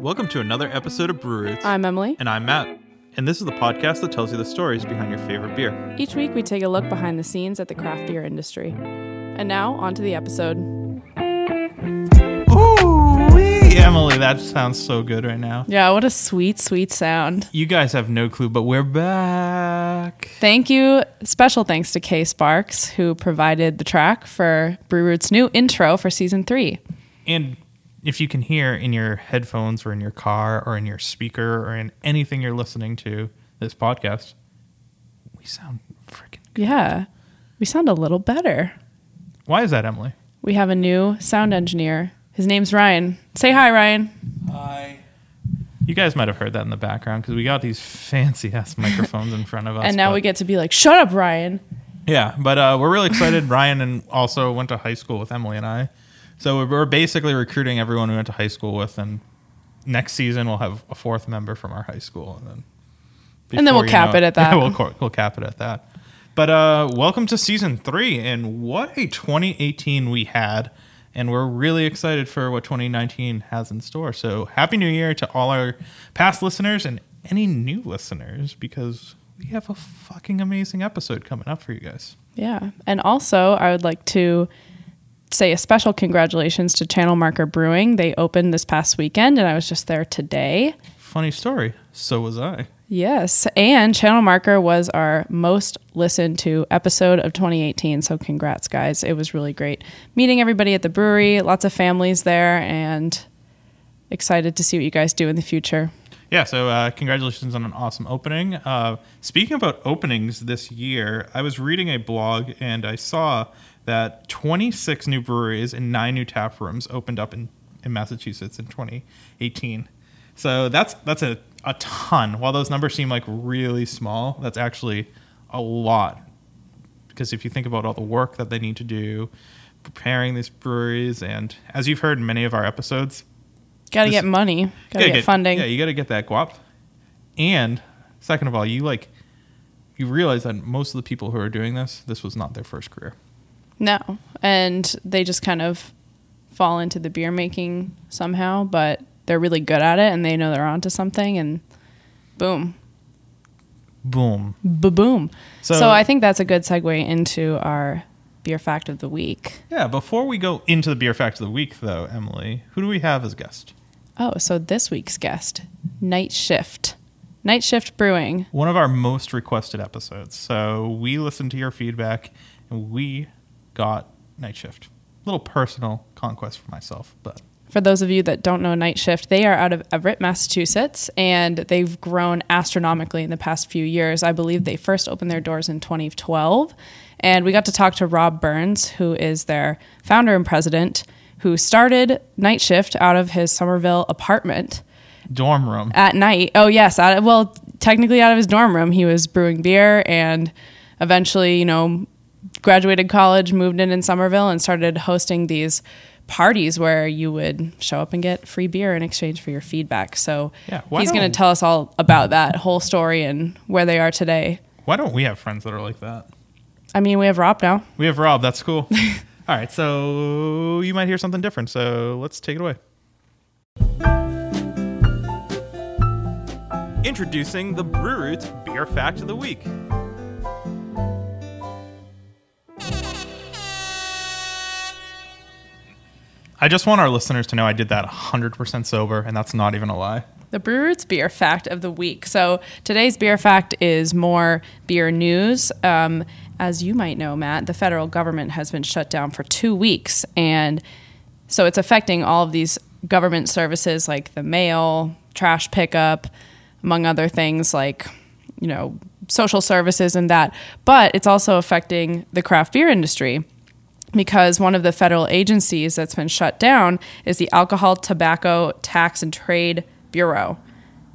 Welcome to another episode of Brew Roots. I'm Emily. and I'm Matt. And this is the podcast that tells you the stories behind your favorite beer. Each week we take a look behind the scenes at the craft beer industry. And now, on to the episode. Ooh, Emily, that sounds so good right now. Yeah, what a sweet, sweet sound. You guys have no clue, but we're back. Thank you. Special thanks to Kay Sparks, who provided the track for Brew Root's new intro for season three. And if you can hear in your headphones or in your car or in your speaker or in anything you're listening to this podcast, we sound freaking good. Yeah, we sound a little better. Why is that, Emily? We have a new sound engineer. His name's Ryan. Say hi, Ryan. Hi. You guys might have heard that in the background because we got these fancy ass microphones in front of us. And now but- we get to be like, shut up, Ryan. Yeah, but uh, we're really excited. Ryan and also went to high school with Emily and I, so we're- basically recruiting everyone we went to high school with, and next season we'll have a fourth member from our high school, and then And then we'll cap know it at that. Yeah, we'll we'll cap it at that. But uh, welcome to season three, and what a 2018 we had, and we're really excited for what 2019 has in store. So happy New Year to all our past listeners and any new listeners, because we have a fucking amazing episode coming up for you guys. Yeah. And also, I would like to say a special congratulations to Channel Marker Brewing. They opened this past weekend, and I was just there today. Funny story. So was I. Yes. And Channel Marker was our most listened to episode of 2018. So, congrats, guys. It was really great meeting everybody at the brewery, lots of families there, and excited to see what you guys do in the future. Yeah, so uh, congratulations on an awesome opening. Uh, speaking about openings this year, I was reading a blog and I saw that 26 new breweries and nine new tap rooms opened up in, in Massachusetts in 2018. So that's that's a, a ton. While those numbers seem like really small, that's actually a lot. Because if you think about all the work that they need to do preparing these breweries, and as you've heard in many of our episodes, Got to This- get money, got to gotta get, funding. Yeah, you got to get that guap. And second of all, you like you realize that most of the people who are doing this, this was not their first career. No. And they just kind of fall into the beer making somehow, but they're really good at it and they know they're onto something and boom. Boom. Ba boom. So- So, I think that's a good segue into our beer fact of the week. Yeah. Before we go into the beer fact of the week, though, Emily, who do we have as guest? Oh, so this week's guest, Night Shift. Night Shift Brewing. One of our most requested episodes. So we listened to your feedback, and we got Night Shift. A little personal conquest for myself, but For those of you that don't know Night Shift, they are out of Everett, Massachusetts, and they've grown astronomically in the past few years. I believe they first opened their doors in 2012. And we got to talk to Rob Burns, who is their founder and president, who started Night Shift out of his Somerville apartment dorm room. at night. Oh, yes. Out of, well, technically out of his dorm room. He was brewing beer and eventually, you know, graduated college, moved in in Somerville, and started hosting these parties where you would show up and get free beer in exchange for your feedback. So Yeah, he's going to tell us all about that whole story and where they are today. Why don't we have friends that are like that? I mean, we have Rob now. We have Rob. That's cool. All right, so you might hear something different. So let's take it away. Introducing the Brew Roots Beer Fact of the Week. I just want our listeners to know I did that 100% sober, and that's not even a lie. The Brew Roots beer fact of the week. So today's beer fact is more beer news. Um, as you might know, Matt, the federal government has been shut down for two weeks, and so it's affecting all of these government services like the mail, trash pickup, among other things like you know social services and that. But it's also affecting the craft beer industry because one of the federal agencies that's been shut down is the Alcohol, Tobacco, Tax, and Trade Bureau,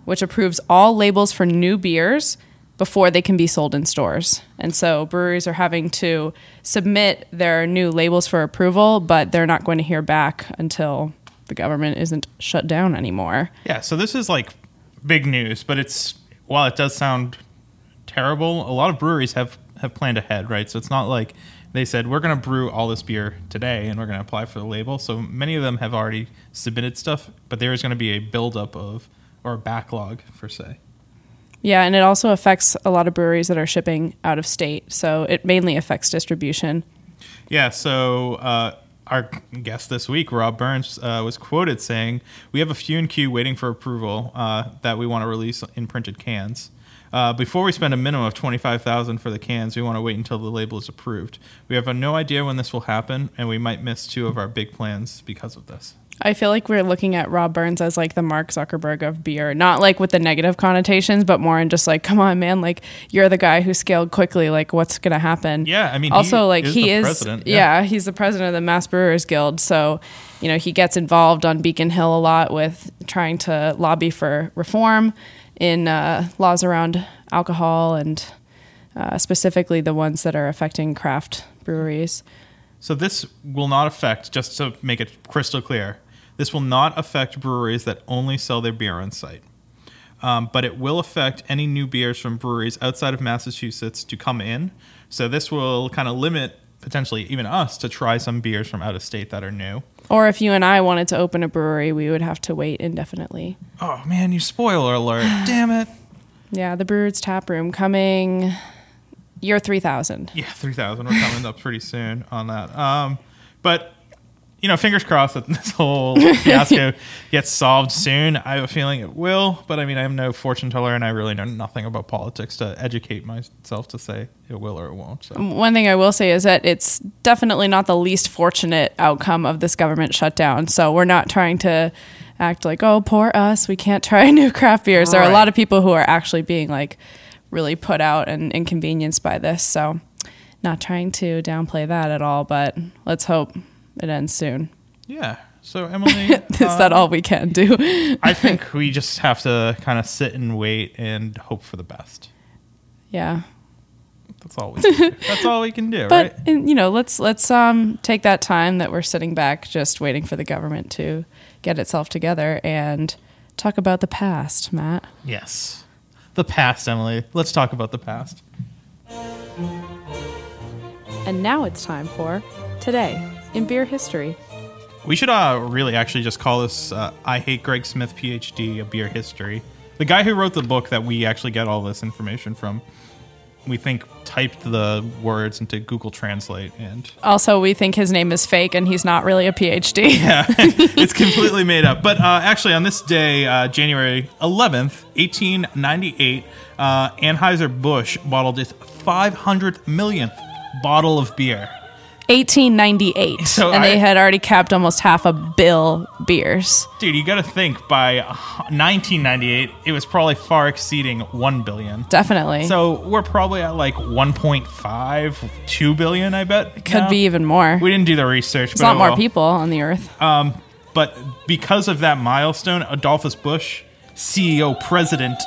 which approves all labels for new beers before they can be sold in stores. And so breweries are having to submit their new labels for approval, but they're not going to hear back until the government isn't shut down anymore. Yeah, so this is like big news, but it's while it does sound terrible, a lot of breweries have have planned ahead, right? So it's not like they said we're going to brew all this beer today and we're going to apply for the label. So many of them have already submitted stuff, but there is going to be a buildup of or a backlog per se. Yeah, and it also affects a lot of breweries that are shipping out of state. So it mainly affects distribution. Yeah, so uh, our guest this week, Rob Burns, uh, was quoted saying, "We have a few in queue waiting for approval uh, that we want to release in printed cans." Uh, before we spend a minimum of 25000 for the cans, we want to wait until the label is approved. We have no idea when this will happen, and we might miss two of our big plans because of this. I feel like we're looking at Rob Burns as like the Mark Zuckerberg of beer, not like with the negative connotations, but more in just like, come on, man, like you're the guy who scaled quickly. Like, what's gonna happen? Yeah, I mean, also like is he the is, president, yeah. yeah. he's the president of the Mass Brewers Guild, so you know he gets involved on Beacon Hill a lot with trying to lobby for reform in uh, laws around alcohol and uh, specifically the ones that are affecting craft breweries. So this will not affect, just to make it crystal clear, this will not affect breweries that only sell their beer on site. Um, but it will affect any new beers from breweries outside of Massachusetts to come in. So this will kind of limit potentially even us to try some beers from out of state that are new. Or if you and I wanted to open a brewery, we would have to wait indefinitely. Oh man, you spoiler alert! Damn it! Yeah, the Brewers Tap Room coming year 3000. Yeah, three thousand. We're coming up pretty soon on that. Um, but you know, fingers crossed that this whole fiasco gets solved soon. I have a feeling it will, but I mean, I am no fortune teller, and I really know nothing about politics to educate myself to say it will or it won't. So. One thing I will say is that it's definitely not the least fortunate outcome of this government shutdown. So we're not trying to act like, oh, poor us, we can't try new craft beers. There are a lot of people who are actually being like really put out and inconvenienced by this. So not trying to downplay that at all, but let's hope it ends soon. Yeah. So Emily, Is uh, that all we can do? I think we just have to kind of sit and wait and hope for the best. yeah. That's all we can do. That's all we can do, But right? and, you know, let's let's um take that time that we're sitting back just waiting for the government to get itself together and talk about the past, Matt. Yes. The past, Emily. Let's talk about the past. And now it's time for today in beer history. We should uh, really actually just call this uh, I Hate Greg Smith PhD, a beer history. The guy who wrote the book that we actually get all this information from, we think typed the words into Google Translate and Also, we think his name is fake and he's not really a PhD. yeah, it's completely made up. But uh, actually, on this day, uh, January 11th, 1898, uh, Anheuser-Busch bottled its 500 millionth bottle of beer. 1898. So and I- they had already capped almost half a bill beers. Dude, you got to think by 1998, it was probably far exceeding 1 billion. Definitely. So we're probably at like 1.5, 2 billion, I bet. Could now. be even more. We didn't do the research. It's but a lot oh more people on the earth. Um, But because of that milestone, Adolphus Busch, CEO president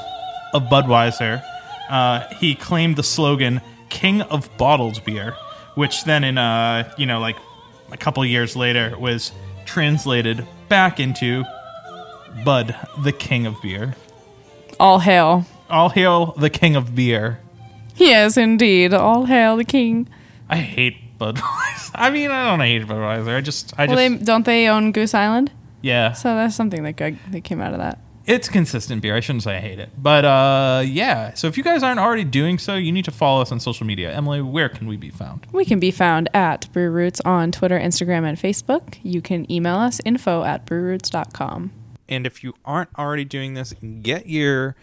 of Budweiser, uh, he claimed the slogan "King of Bottled Beer," which then, in uh, you know, like a couple years later, was translated back into Bud, the King of Beer. All hail. All hail the King of Beer. Yes, indeed. All hail the king. I hate Budweiser. I mean, I don't hate Budweiser. I just, I Well, just, they don't they own Goose Island? yeah. So that's something that that came out of that. It's consistent beer. I shouldn't say I hate it. But uh, yeah. So if you guys aren't already doing so, you need to follow us on social media. Emily, where can we be found? We can be found at Brew Roots on Twitter, Instagram, and Facebook. You can email us info at brewroots.com. And if you aren't already doing this, get your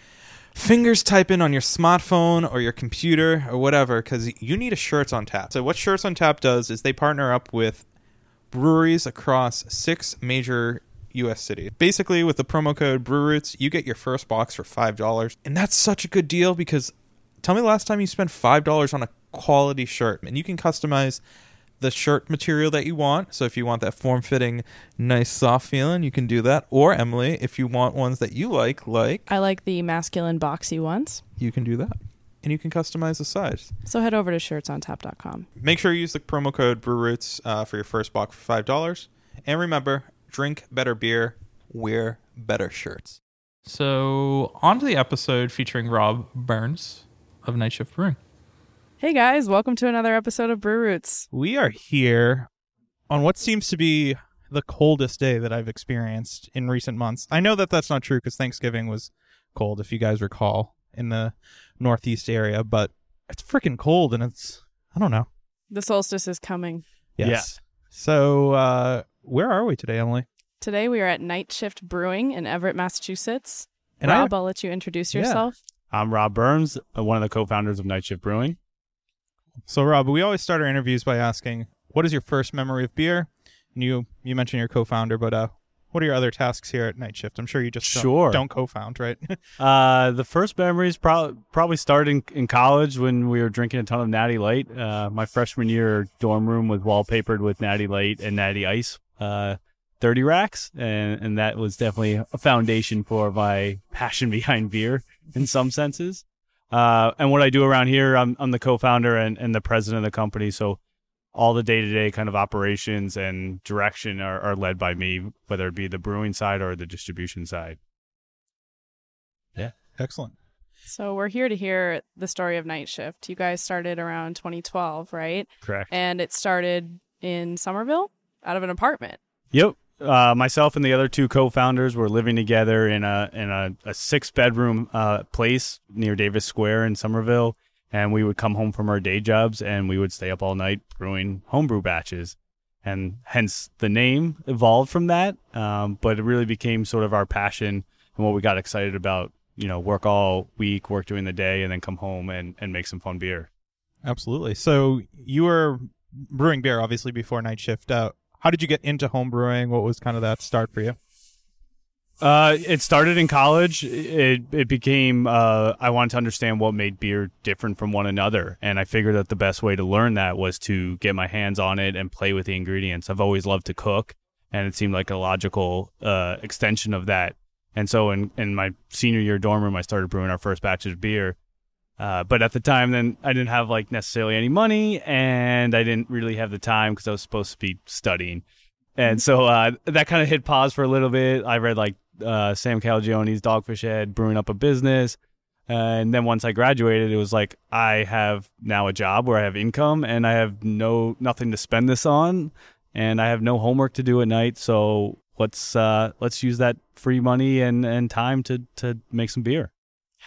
fingers typing on your smartphone or your computer or whatever because you need a Shirts on Tap. So what Shirts on Tap does is they partner up with breweries across six major U.S. cities. Basically, with the promo code BrewRoots, you get your first box for five dollars, and that's such a good deal because tell me the last time you spent five dollars on a quality shirt, and you can customize the shirt material that you want. So if you want that form-fitting, nice, soft feeling, you can do that. Or Emily, if you want ones that you like, like I like the masculine boxy ones. you can do that, and you can customize the size. So head over to shirtsontap.com. Make sure you use the promo code BrewRoots uh, for your first box for five dollars. And remember, drink better beer, wear better shirts. So on to the episode featuring Rob Burns of Night Shift Brewing. Hey guys, welcome to another episode of Brew Roots. We are here on what seems to be the coldest day that I've experienced in recent months. I know that that's not true because Thanksgiving was cold, if you guys recall, in the Northeast area, but it's freaking cold and it's, I don't know. The solstice is coming. Yes. So, uh, where are we today, Emily? Today we are at Night Shift Brewing in Everett, Massachusetts. And I- Rob, I'll let you introduce Yeah. yourself. I'm Rob Burns, uh, one of the co-founders of Night Shift Brewing. So, Rob, we always start our interviews by asking, "What is your first memory of beer?" And you you mentioned your co-founder, but uh, what are your other tasks here at Night Shift? I'm sure you just don't, Sure. don't co-found, right? Uh, the first memories pro- probably started in, in college when we were drinking a ton of Natty Light. Uh, my freshman year dorm room was wallpapered with Natty Light and Natty Ice, uh, 30 racks, and, and that was definitely a foundation for my passion behind beer in some senses. Uh, and what I do around here, I'm, I'm the co-founder and, and the president of the company, so all the day-to-day kind of operations and direction are, are led by me, whether it be the brewing side or the distribution side. Yeah. Excellent. So we're here to hear the story of Night Shift. You guys started around 2012, right? Correct. And it started in Somerville out of an apartment. Yep. Uh, myself and the other two co-founders were living together in a in a, a six bedroom uh, place near Davis Square in Somerville, and we would come home from our day jobs and we would stay up all night brewing homebrew batches, and hence the name evolved from that. Um, but it really became sort of our passion and what we got excited about. You know, work all week, work during the day, and then come home and, and make some fun beer. Absolutely. So you were brewing beer, obviously, before Night Shift. Uh, how did you get into home brewing? What was kind of that start for you? Uh, it started in college. It it became uh, I wanted to understand what made beer different from one another, and I figured that the best way to learn that was to get my hands on it and play with the ingredients. I've always loved to cook, and it seemed like a logical uh, extension of that. And so in in my senior year dorm room, I started brewing our first batch of beer. Uh, but at the time, then I didn't have like necessarily any money, and I didn't really have the time because I was supposed to be studying. And so uh, that kind of hit pause for a little bit. I read like uh, Sam Calagione's Dogfish Head, brewing up a business. and then once I graduated, it was like I have now a job where I have income and I have no nothing to spend this on, and I have no homework to do at night. So let's uh, let's use that free money and, and time to to make some beer.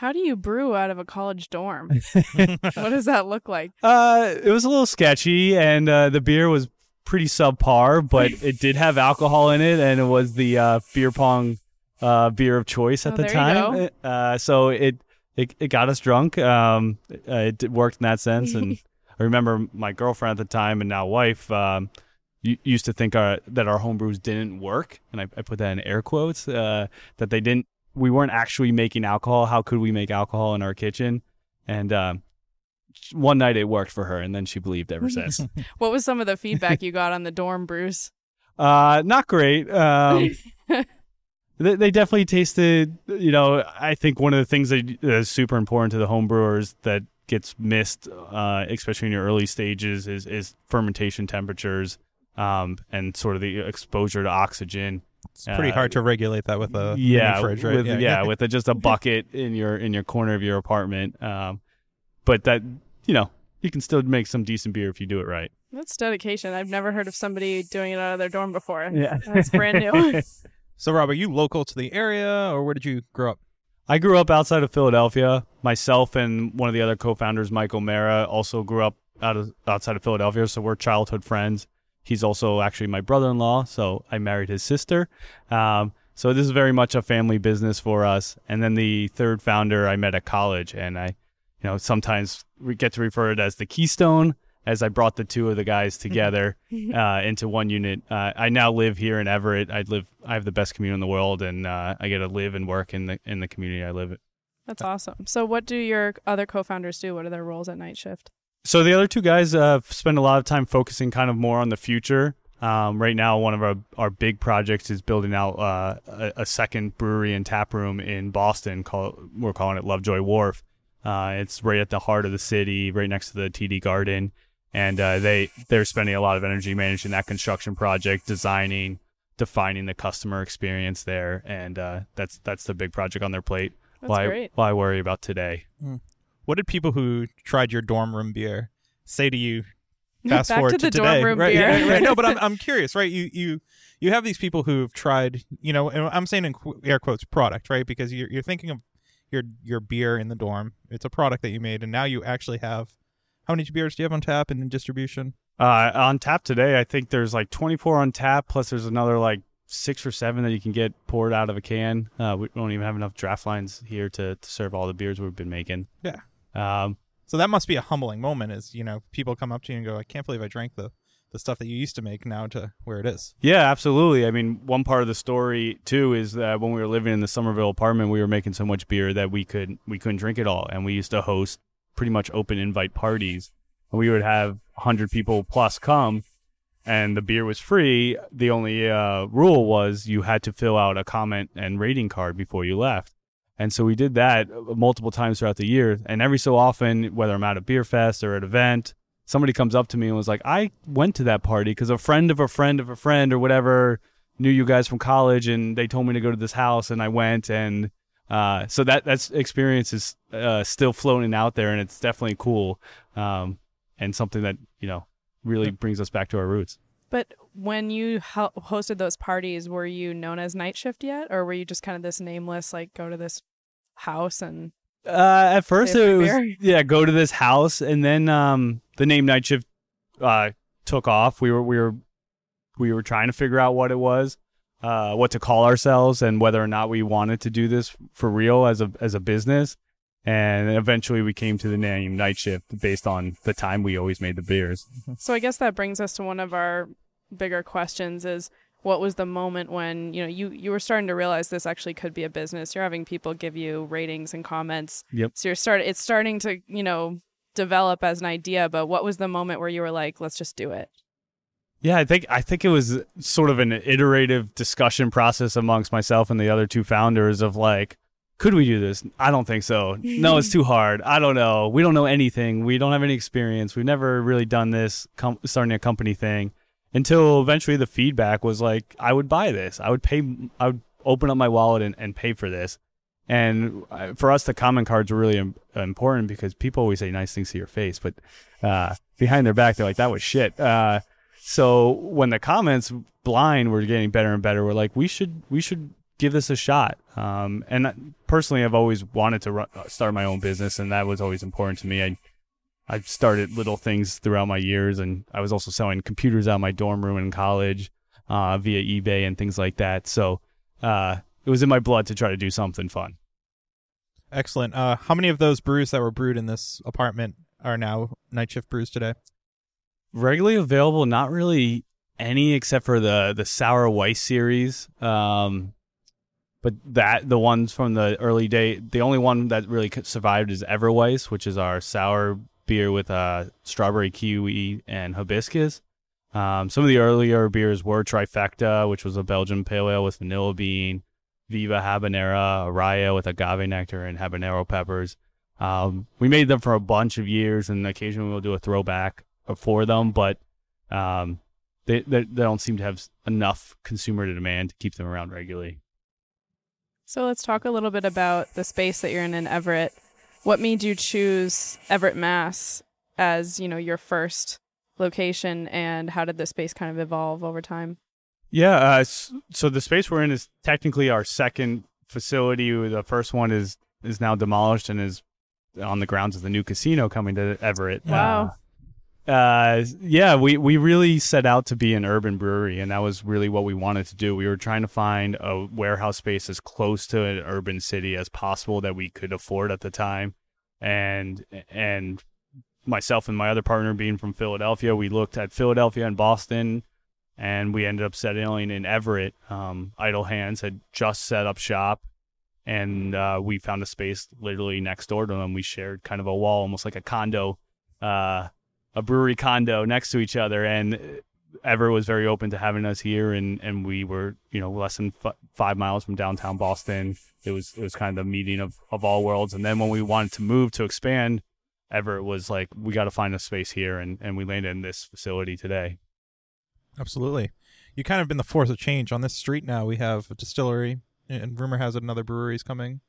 How do you brew out of a college dorm? what does that look like? Uh, it was a little sketchy, and uh, the beer was pretty subpar, but it did have alcohol in it, and it was the uh, beer pong uh, beer of choice at Oh, the time. Uh, so it, it it got us drunk. Um, uh, it worked in that sense, and I remember my girlfriend at the time and now wife. Um, used to think our, that our homebrews didn't work, and I, I put that in air quotes. Uh, that they didn't, we weren't actually making alcohol. How could we make alcohol in our kitchen? And um, one night it worked for her, and then she believed ever since. What was some of the feedback you got on the dorm brews? uh, not great. Um, they, they definitely tasted. You know, I think one of the things that is super important to the home brewers that gets missed, uh, especially in your early stages, is is fermentation temperatures. Um, and sort of the exposure to oxygen. It's pretty Uh, hard to regulate that with a yeah, mini fridge, right? With, yeah, with a, just a bucket in your in your corner of your apartment. Um, but that you know you can still make some decent beer if you do it right. That's dedication. I've never heard of somebody doing it out of their dorm before. Yeah, That's brand new. So, Rob, are you local to the area, or where did you grow up? I grew up outside of Philadelphia. Myself and one of the other co-founders, Michael O'Mara, also grew up out of outside of Philadelphia. So we're childhood friends. He's also actually my brother-in-law. So I married his sister. Um, so this is very much a family business for us. And then the third founder I met at college, and I, you know, sometimes we get to refer it as the Keystone, as I brought the two of the guys together uh, into one unit. Uh, I now live here in Everett. I live. I have the best commute in the world, and uh, I get to live and work in the in the community I live in. That's awesome. So, what do your other co-founders do? What are their roles at Night Shift? So the other two guys uh, spend a lot of time focusing kind of more on the future. Um, right now, one of our, our big projects is building out uh, a, a second brewery and tap room in Boston. Call, we're calling it Lovejoy Wharf. Uh, it's right at the heart of the city, right next to the TD Garden, and uh, they they're spending a lot of energy managing that construction project, designing, defining the customer experience there, and uh, that's that's the big project on their plate. That's why great. why worry about today? What did people who tried your dorm room beer say to you? Back Fast forward to the dorm today, room right? beer. yeah, right. No, but I'm I'm curious, right? You you you have these people who've tried, you know, and I'm saying in qu- air quotes product, right? Because you're you're thinking of your your beer in the dorm. It's a product that you made, and now you actually have. How many beers do you have on tap and in distribution? Uh, on tap today, I think there's like 24 on tap, plus there's another like six or seven that you can get poured out of a can. Uh, we don't even have enough draft lines here to, to serve all the beers we've been making. Yeah. Um, So that must be a humbling moment, as you know, people come up to you and go, "I can't believe I drank the the stuff that you used to make now to where it is." yeah, absolutely. I mean, one part of the story too is that when we were living in the Somerville apartment, we were making so much beer that we could we couldn't drink it all, and we used to host pretty much open invite parties. And we would have 100 people plus come, and the beer was free. The only uh, rule was you had to fill out a comment and rating card before you left. And so we did that uh, multiple times throughout the year. And every so often, whether I'm at a beer fest or at an event, somebody comes up to me and was like, I went to that party because a friend of a friend of a friend or whatever knew you guys from college and they told me to go to this house and I went. And uh, so that that's experience is uh, still floating out there and it's definitely cool um, and something that, you know, really brings us back to our roots. But when you ho- hosted those parties, were you known as Night Shift yet, or were you just kind of this nameless, like go to this house and Uh, at first, it was beer? yeah, go to this house, and then um, the name Night Shift uh, took off. We were we were we were trying to figure out what it was, uh, what to call ourselves, and whether or not we wanted to do this for real as a as a business. And eventually, we came to the name Night Shift based on the time we always made the beers. So I guess that brings us to one of our bigger questions is what was the moment when, you know, you you were starting to realize this actually could be a business. You're having people give you ratings and comments. Yep. So you're start it's starting to, you know, develop as an idea, but what was the moment where you were like, let's just do it? Yeah, I think I think it was sort of an iterative discussion process amongst myself and the other two founders of like, could we do this? I don't think so. No, it's too hard. I don't know. We don't know anything. We don't have any experience. We've never really done this com- starting a company thing until eventually the feedback was like, I would buy this. I would pay. I would open up my wallet and, and pay for this. And uh, for us, the comment cards were really important because people always say nice things to your face, but uh, behind their back, they're like, that was shit. Uh, so when the comments blind were getting better and better, we're like, we should we should give this a shot. Um, and personally, I've always wanted to run, start my own business, and that was always important to me. I I started little things throughout my years, and I was also selling computers out of my dorm room in college uh, via eBay and things like that. So uh, it was in my blood to try to do something fun. Excellent. Uh, how many of those brews that were brewed in this apartment are now night shift brews today? regularly available not really any except for the the sour weiss series um but that the ones from the early day the only one that really survived is everweiss which is our sour beer with uh strawberry kiwi and hibiscus um some of the earlier beers were trifecta which was a belgian pale ale with vanilla bean viva habanera araya with agave nectar and habanero peppers um, we made them for a bunch of years and occasionally we'll do a throwback for them, but um, they, they they don't seem to have enough consumer demand to keep them around regularly. So let's talk a little bit about the space that you're in in Everett. What made you choose Everett, Mass as, you know, your first location and how did the space kind of evolve over time? Yeah, uh, so the space we're in is technically our second facility. The first one is is now demolished and is on the grounds of the new casino coming to Everett. Wow. Uh, yeah, we, we really set out to be an urban brewery, and that was really what we wanted to do. We were trying to find a warehouse space as close to an urban city as possible that we could afford at the time, and and myself and my other partner being from Philadelphia, we looked at Philadelphia and Boston, and we ended up settling in Everett. Um, Idle Hands had just set up shop, and uh, we found a space literally next door to them. We shared kind of a wall, almost like a condo. Uh, a brewery condo next to each other and Everett was very open to having us here and and we were you know less than f- five miles from downtown Boston it was it was kind of the meeting of of all worlds and then when we wanted to move to expand Everett was like we got to find a space here and and we landed in this facility today Absolutely. You kind of been the force of change on this street now. We have a distillery, and rumor has it another brewery is coming.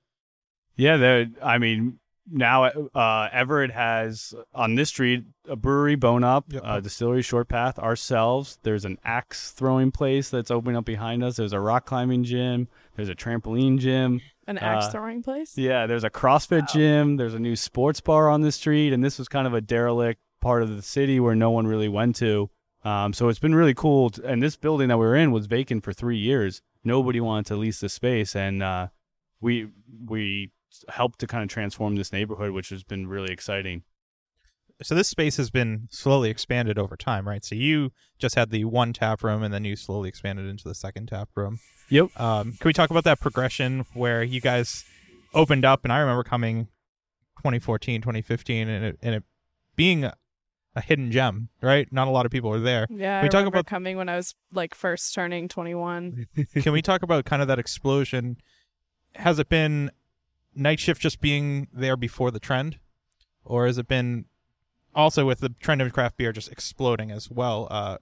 yeah there I mean now uh, Everett has on this street a brewery, Bone Up, Yep. uh, distillery, Short Path, ourselves. There's an axe throwing place that's opening up behind us. There's a rock climbing gym. There's a trampoline gym. An axe Uh, throwing place. Yeah, there's a CrossFit gym. There's a new sports bar on the street, and this was kind of a derelict part of the city where no one really went to. Um, so it's been really cool. t- and this building that we were in was vacant for three years. Nobody wanted to lease the space, and uh, we we helped to kind of transform this neighborhood, which has been really exciting. So this space has been slowly expanded over time, right? So you just had the one tap room, and then you slowly expanded into the second tap room. Yep. Um, can we talk about that progression where you guys opened up? And I remember coming 2014, 2015, and it, and it being a, a hidden gem, right? Not a lot of people were there. Yeah, we I talk about- coming when I was like first turning 21. Can we talk about kind of that explosion? Has it been night shift just being there before the trend, or has it been also with the trend of craft beer just exploding as well? Uh,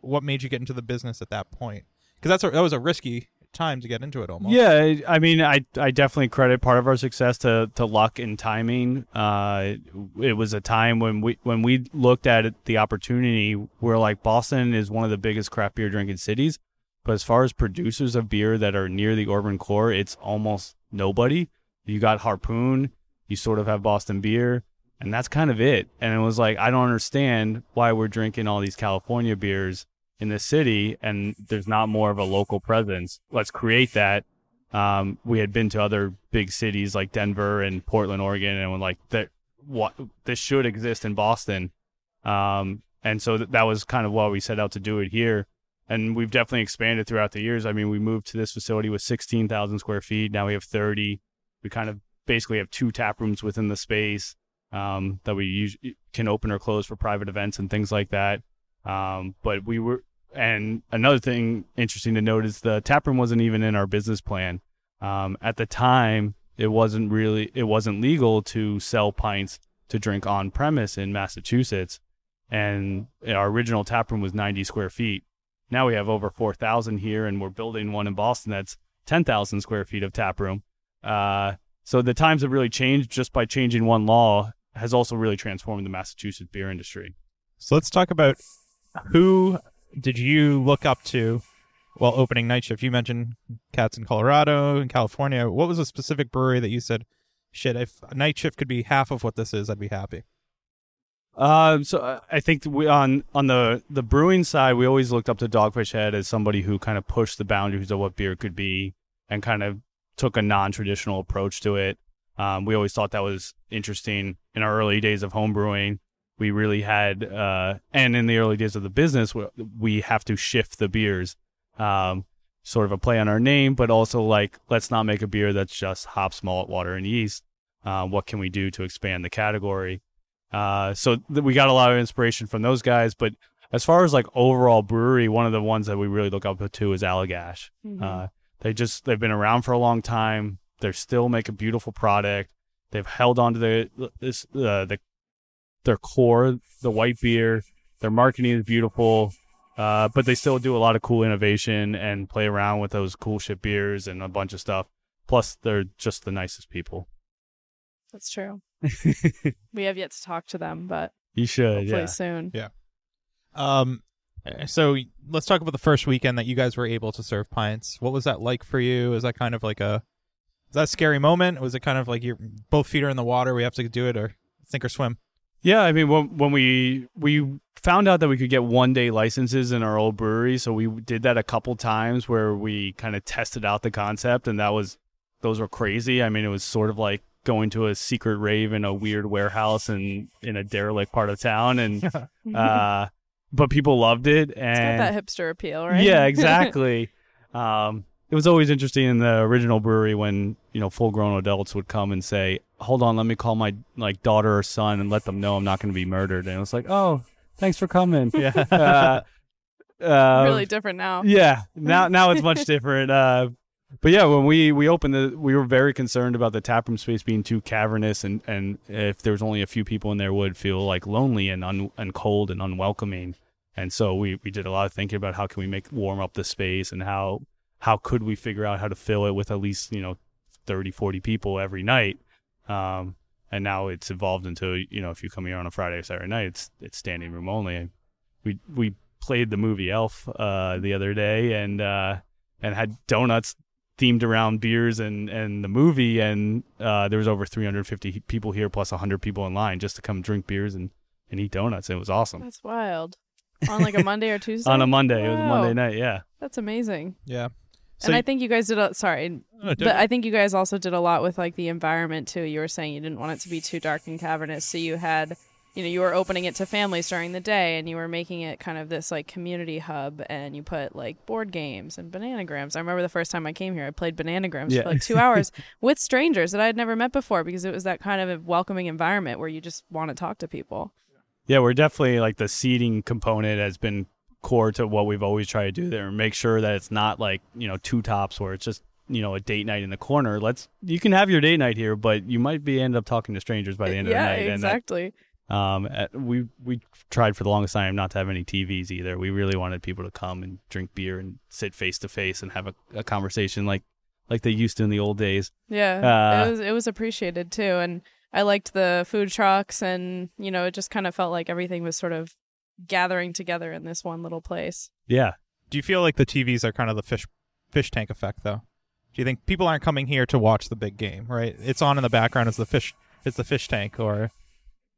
what made you get into the business at that point? Because that's a, that was a risky time to get into it almost. Yeah, I- mean, I I definitely credit part of our success to to luck and timing. Uh, it was a time when we when we looked at it, the opportunity. We're like Boston is one of the biggest craft beer drinking cities, but as far as producers of beer that are near the urban core, it's almost nobody. You got Harpoon, you sort of have Boston beer, and that's kind of it. And it was like I don't understand why we're drinking all these California beers in the city and there's not more of a local presence. Let's create that. Um, we had been to other big cities like Denver and Portland, Oregon, and we're like that. What this should exist in Boston, um, and so th- that was kind of why we set out to do it here. And we've definitely expanded throughout the years. I mean, we moved to this facility with 16,000 square feet. Now we have 30. We kind of basically have two tap rooms within the space um, that we use, can open or close for private events and things like that. Um, but we were, and another thing interesting to note is the tap room wasn't even in our business plan. Um, at the time, it wasn't really, it wasn't legal to sell pints to drink on premise in Massachusetts. And our original tap room was 90 square feet. Now we have over 4,000 here, and we're building one in Boston that's 10,000 square feet of tap room. Uh, so the times have really changed just by changing one law has also really transformed the Massachusetts beer industry. So let's talk about who did you look up to while opening night shift? You mentioned cats in Colorado and California. What was a specific brewery that you said, "Shit, if night shift could be half of what this is, I'd be happy." Um, so I think we on on the the brewing side, we always looked up to Dogfish Head as somebody who kind of pushed the boundaries of what beer could be and kind of took a non traditional approach to it. Um, we always thought that was interesting in our early days of home brewing. We really had, uh, and in the early days of the business, we, we have to shift the beers, um, sort of a play on our name, but also like let's not make a beer that's just hops, malt, water, and yeast. Uh, what can we do to expand the category? Uh, so th- we got a lot of inspiration from those guys. But as far as like overall brewery, one of the ones that we really look up to is Allagash. Mhm. Uh, they just they've been around for a long time. They still make a beautiful product. They've held on to the this uh, the their core, the white beer. Their marketing is beautiful, uh, but they still do a lot of cool innovation and play around with those Coolship beers and a bunch of stuff. Plus, they're just the nicest people. That's true. we have yet to talk to them, but You should, hopefully yeah. soon. Yeah. Um, so let's talk about the first weekend that you guys were able to serve pints. What was that like for you? Is that kind of like a is that a scary moment? Was it kind of like you're both feet are in the water, we have to do it, or sink or swim? Yeah, I mean, when, when we we found out that we could get one day licenses in our old brewery, so we did that a couple times where we kind of tested out the concept, and that was those were crazy. I mean, it was sort of like going to a secret rave in a weird warehouse and in a derelict part of town, and uh, but people loved it, it's and got that hipster appeal, right? yeah, exactly. um, it was always interesting in the original brewery when you know full grown adults would come and say, "Hold on, let me call my like daughter or son and let them know I'm not going to be murdered." And it was like, "Oh, thanks for coming." Yeah. uh, uh, really different now. yeah. Now now it's much different. Uh, but yeah, when we we opened the, we were very concerned about the taproom space being too cavernous, and and if there was only a few people in there, would feel like lonely and un, and cold and unwelcoming. And so we we did a lot of thinking about how can we make warm up the space and how how could we figure out how to fill it with at least you know 30 40 people every night um and now it's evolved into you know if you come here on a Friday or Saturday night, it's it's standing room only. We we played the movie Elf uh, the other day and uh, and had donuts themed around beers and and the movie, and uh, there was over 350 people here plus 100 people in line just to come drink beers and and eat donuts. It was awesome That's wild. On like a Monday or Tuesday. on a Monday. It was a Wow. Monday night. Yeah. That's amazing. Yeah. and I think you guys did a sorry, don't- but I think you guys also did a lot with like the environment too. You were saying you didn't want it to be too dark and cavernous, so you had you know you were opening it to families during the day, and you were making it kind of this like community hub, and you put like board games and bananagrams. I remember the first time I came here, I played bananagrams Yeah. for like two hours with strangers that I had never met before because it was that kind of a welcoming environment where you just want to talk to people. Yeah, we're definitely like the seating component has been core to what we've always tried to do there. and Make sure that it's not like you know two tops where it's just you know a date night in the corner. Let's you can have your date night here, but you might be end up talking to strangers by the end yeah, of the night. exactly. That, um, we we tried for the longest time not to have any TVs either. We really wanted people to come and drink beer and sit face to face and have a, a conversation like like they used to in the old days. Yeah, Uh, it was it was appreciated too, and I liked the food trucks, and you know, it just kind of felt like everything was sort of gathering together in this one little place. Yeah, Do you feel like the TVs are kind of the fish fish tank effect though? Do you think people aren't coming here to watch the big game, right? It's on in the background as the fish it's the fish tank or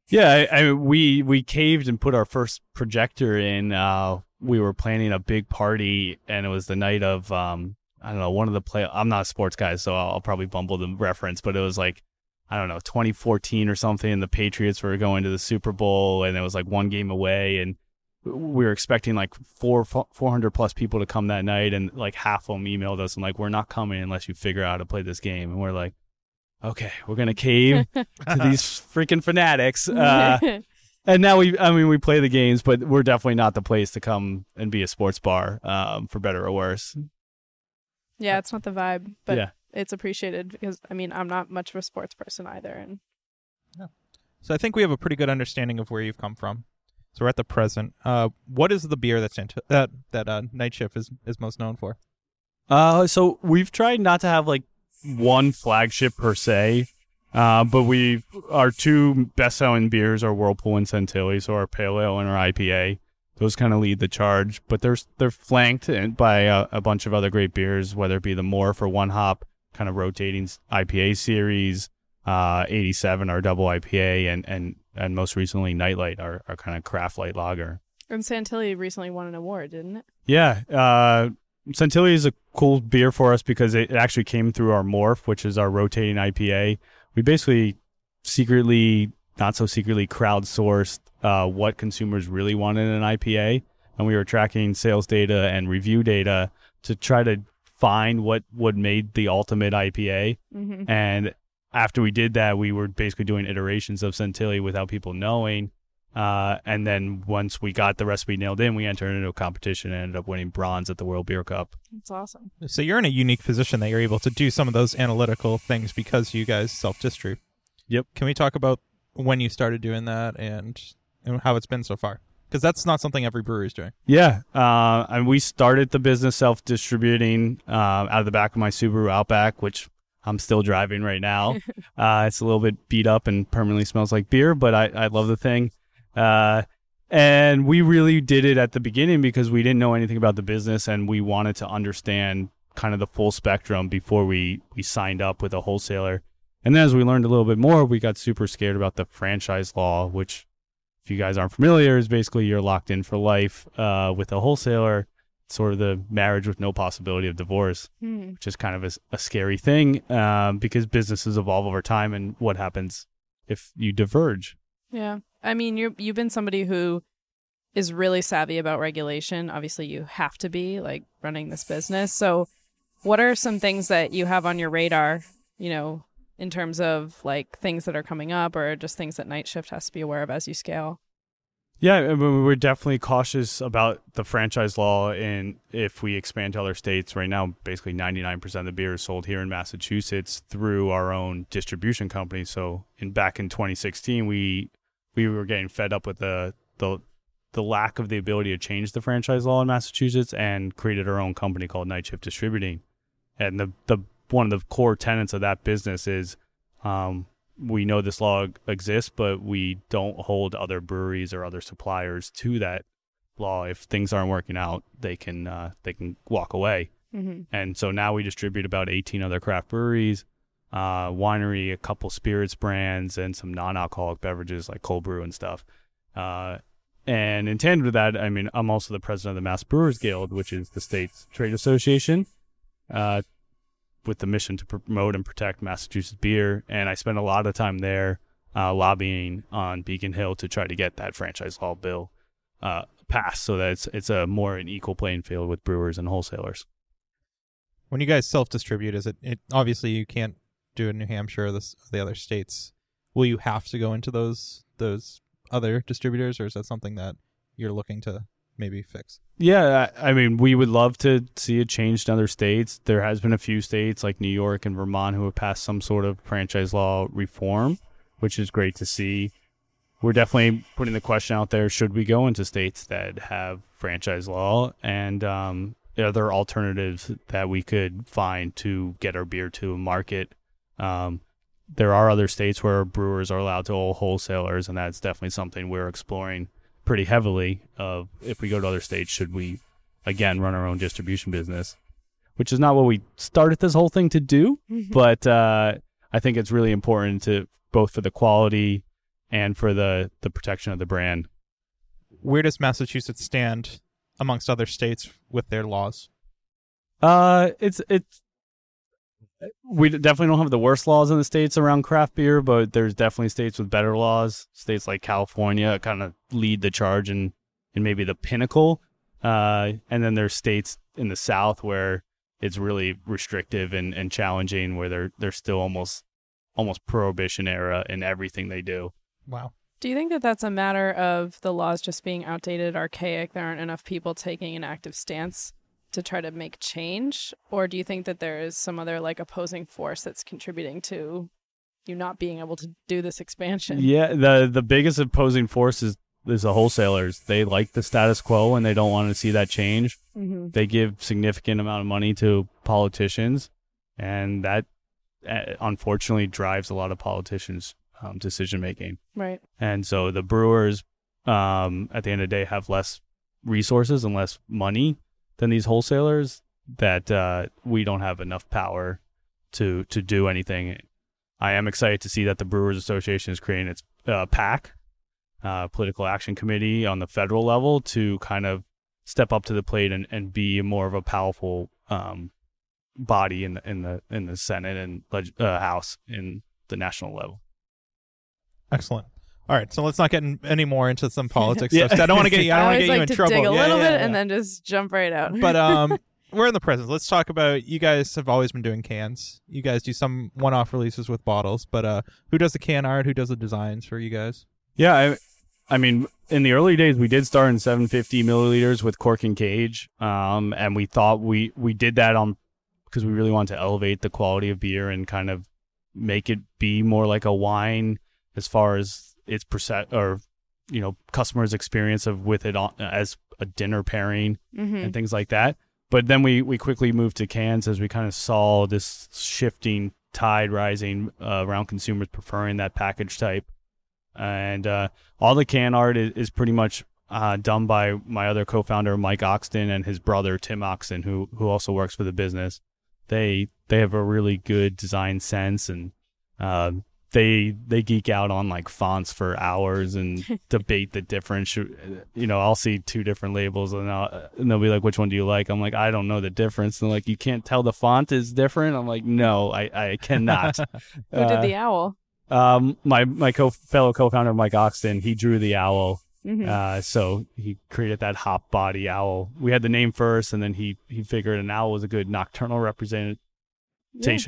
Yeah, I, I, we we caved and put our first projector in. Uh, we were planning a big party, and it was the night of um, I don't know one of the play. I'm not a sports guy, so I'll, I'll probably bumble the reference, but it was like I don't know 2014 or something. And the Patriots were going to the Super Bowl, and it was like one game away, and we were expecting like four 400 plus people to come that night, and like half of them emailed us and like we're not coming unless you figure out how to play this game, and we're like. Okay, we're gonna cave to these freaking fanatics. Uh, and now we, I mean, we play the games, but we're definitely not the place to come and be a sports bar, um, for better or worse. yeah, it's not the vibe, but Yeah. It's appreciated because I mean, I'm not much of a sports person either, and So I think we have a pretty good understanding of where you've come from. So we're at the present. Uh, what is the beer that's into, that that uh, Night Shift is is most known for? Uh, so we've tried not to have like one flagship per se, uh, but we our two best selling beers are Whirlpool and Santilli, so our pale ale and our IPA. Those kind of lead the charge, but they're they're flanked by a, a bunch of other great beers, whether it be the More for one hop kind of rotating IPA series, uh, 87 our double IPA, and and and most recently Nightlight our our kind of craft light lager. and Santilli recently won an award, didn't it? Yeah, uh, Santilli is a cool beer for us because it actually came through our Morph, which is our rotating IPA. We basically secretly, not so secretly, crowdsourced uh, what consumers really wanted in an IPA, and we were tracking sales data and review data to try to find what what made the ultimate IPA. Mm-hmm. And after we did that, we were basically doing iterations of Santilli without people knowing. Uh, and then once we got the recipe nailed in, we entered into a competition and ended up winning bronze at the World Beer Cup. It's awesome. So you're in a unique position that you're able to do some of those analytical things because you guys self distribute. Yep. Can we talk about when you started doing that and, and how it's been so far? Because that's not something every brewery is doing. Yeah, uh, and we started the business self-distributing uh, out of the back of my Subaru Outback, which I'm still driving right now. uh, it's a little bit beat up and permanently smells like beer, but I, I love the thing. Uh, and we really did it at the beginning because we didn't know anything about the business and we wanted to understand kind of the full spectrum before we, we signed up with a wholesaler. And then as we learned a little bit more, we got super scared about the franchise law, which if you guys aren't familiar, is basically you're locked in for life uh, with a wholesaler. Sort of the marriage with no possibility of divorce, Hmm. which is kind of a, a scary thing um, because businesses evolve over time, and what happens if you diverge? Yeah. I mean, you you've been somebody who is really savvy about regulation. Obviously, you have to be like running this business. So, what are some things that you have on your radar, you know, in terms of like things that are coming up or just things that Night Shift has to be aware of as you scale? Yeah, we're definitely cautious about the franchise law, and if we expand to other states, right now, basically 99% of the beer is sold here in Massachusetts through our own distribution company. So, in back in 2016, we we were getting fed up with the the the lack of the ability to change the franchise law in Massachusetts, and created our own company called Night Shift Distributing. And the the one of the core tenets of that business is um, we know this law exists, but we don't hold other breweries or other suppliers to that law. If things aren't working out, they can uh, they can walk away. Mm-hmm. And so now we distribute about 18 other craft breweries, uh, winery, a couple spirits brands, and some non-alcoholic beverages like cold brew and stuff. Uh, and in tandem with that, I mean, I'm also the president of the Mass Brewers Guild, which is the state's trade association, uh, with the mission to promote and protect Massachusetts beer. And I spent a lot of time there uh, lobbying on Beacon Hill to try to get that franchise law bill uh, passed, so that it's it's a more an equal playing field with brewers and wholesalers. When you guys self distribute, is it, it obviously you can't do in New Hampshire or this, the other states? Will you have to go into those those other distributors, or is that something that you're looking to maybe fix? Yeah, I mean, we would love to see it changed in other states. There has been a few states like New York and Vermont who have passed some sort of franchise law reform, which is great to see. We're definitely putting the question out there: Should we go into states that have franchise law, and um, are there alternatives that we could find to get our beer to a market? Um, there are other states where brewers are allowed to hold wholesalers, and that's definitely something we're exploring pretty heavily. Of if we go to other states, should we again run our own distribution business? Which is not what we started this whole thing to do, but uh, I think it's really important to both for the quality and for the the protection of the brand. Where does Massachusetts stand amongst other states with their laws? Uh, it's it's we definitely don't have the worst laws in the states around craft beer, but there's definitely states with better laws. States like California kind of lead the charge and and maybe the pinnacle. Uh, and then there's states in the South where it's really restrictive and, and challenging, where they're they're still almost almost prohibition era in everything they do. Wow. Do you think that that's a matter of the laws just being outdated, archaic? There aren't enough people taking an active stance to try to make change, or do you think that there is some other like opposing force that's contributing to you not being able to do this expansion? Yeah, the the biggest opposing force is is the wholesalers. They like the status quo and they don't want to see that change. Mm-hmm. They give significant amount of money to politicians, and that uh, unfortunately drives a lot of politicians' um, decision making. Right. And so the brewers, um, at the end of the day, have less resources and less money than these wholesalers. That uh, we don't have enough power to to do anything. I am excited to see that the Brewers Association is creating its uh, PAC, uh, Political Action Committee, on the federal level to kind of step up to the plate and, and be more of a powerful um, body in the in the in the Senate and uh, House in the national level. Excellent. All right, so let's not get in, any more into some politics Yeah. stuff. I don't want to get you. I don't want to get you like in to trouble. dig a Yeah, little yeah, bit yeah. and then just jump right out. but um, we're in the present. Let's talk about you guys have always been doing cans. You guys do some one-off releases with bottles, but uh, who does the can art? Who does the designs for you guys? Yeah, I, I mean, in the early days, we did start in 750 milliliters with cork and cage, um, and we thought we we did that on because we really wanted to elevate the quality of beer and kind of make it be more like a wine as far as its percent or you know customers' experience of with it on, as a dinner pairing hmm and things like that. But then we, we quickly moved to cans as we kind of saw this shifting tide rising uh, around consumers preferring that package type. And uh, all the can art is, is pretty much uh, done by my other co-founder Mike Oxton and his brother Tim Oxton, who who also works for the business. They they have a really good design sense and uh, they they geek out on like fonts for hours and debate the difference. You know, I'll see two different labels and, I'll, and they'll be like, "Which one do you like?" I'm like, "I don't know the difference." And they're like, "You can't tell the font is different." I'm like, "No, I I cannot." Who did the owl? um my my co fellow co-founder Mike Oxton, he drew the owl. Mhm. Uh, so he created that hop body owl. We had the name first, and then he he figured an owl was a good nocturnal representation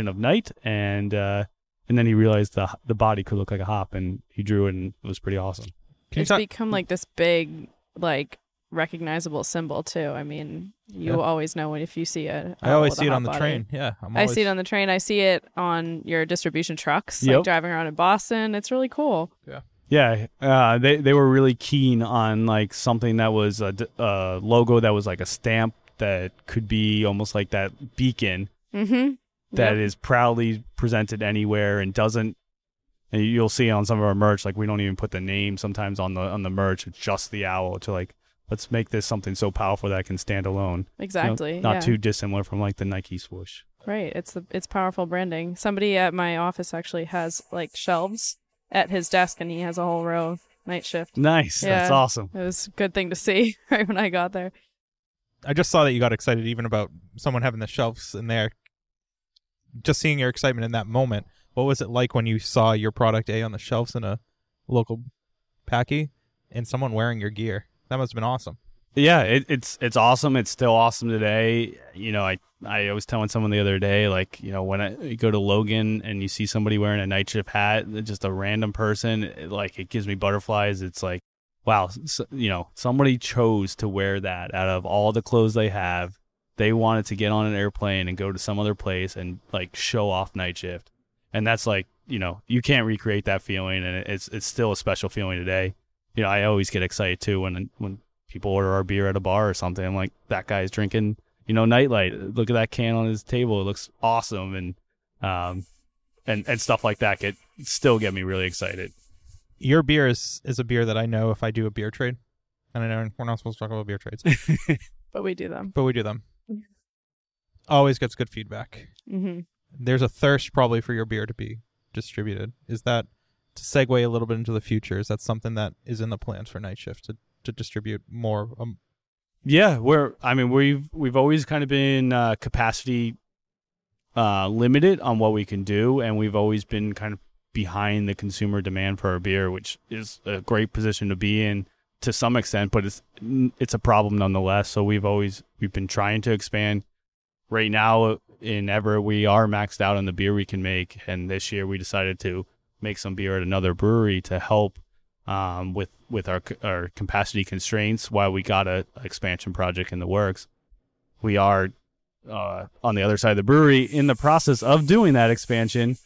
Yeah. of night, and uh, and then he realized the the body could look like a hop, and he drew it, and it was pretty awesome. Can you it's talk- become like this big, like recognizable symbol too. I mean, you Yeah. always know when if you see a. I owl always see it on the body. train. Yeah, I'm I always, see it on the train. I see it on your distribution trucks, Yep. like driving around in Boston. It's really cool. Yeah, uh, they they were really keen on like something that was a logo that was like a stamp that could be almost like that beacon Mm-hmm. That is proudly presented anywhere and doesn't And you'll see on some of our merch, like we don't even put the name sometimes on the on the merch. It's just the owl to like let's make this something so powerful that it can stand alone. You know, Exactly. not yeah. too dissimilar from like the Nike swoosh. Right. It's the it's powerful branding. Somebody at my office actually has like shelves at his desk, and he has a whole row of night shift. Nice. That's awesome. It was a good thing to see right when I got there. I just saw that you got excited even about someone having the shelves in there. Just seeing your excitement in that moment. What was it like when you saw your product A on the shelves in a local packy and someone wearing your gear? That must have been awesome. Yeah, it, it's it's awesome. It's still awesome today. You know, I I was telling someone the other day, like you know, when I you go to Logan and you see somebody wearing a night shift hat, just a random person, it, like it gives me butterflies. It's like, wow, s you know, somebody chose to wear that out of all the clothes they have. They wanted to get on an airplane and go to some other place and like show off night shift, and that's like you know you can't recreate that feeling, and it's it's still a special feeling today. You know, I always get excited too when when people order our beer at a bar or something. I'm like, that guy's drinking, you know, Nite Lite. Look at that can on his table. It looks awesome. And, um, and, and stuff like that get still get me really excited. Your beer is, is a beer that I know if I do a beer trade. And I know we're not supposed to talk about beer trades, But we do them. but we do them. Always gets good feedback. hmm There's a thirst probably for your beer to be distributed. Is that to segue a little bit into the future? Is that something that is in the plans for night shift to, to distribute more um, Yeah. We're, I mean, we've, we've always kind of been, uh, capacity, uh, limited on what we can do. And we've always been kind of behind the consumer demand for our beer, which is a great position to be in to some extent, but it's, it's a problem nonetheless. So we've always, we've been trying to expand right now in Everett, we are maxed out on the beer we can make, and this year we decided to make some beer at another brewery to help um, with with our our capacity constraints while we got a, expansion project in the works. We are uh, on the other side of the brewery in the process of doing that expansion.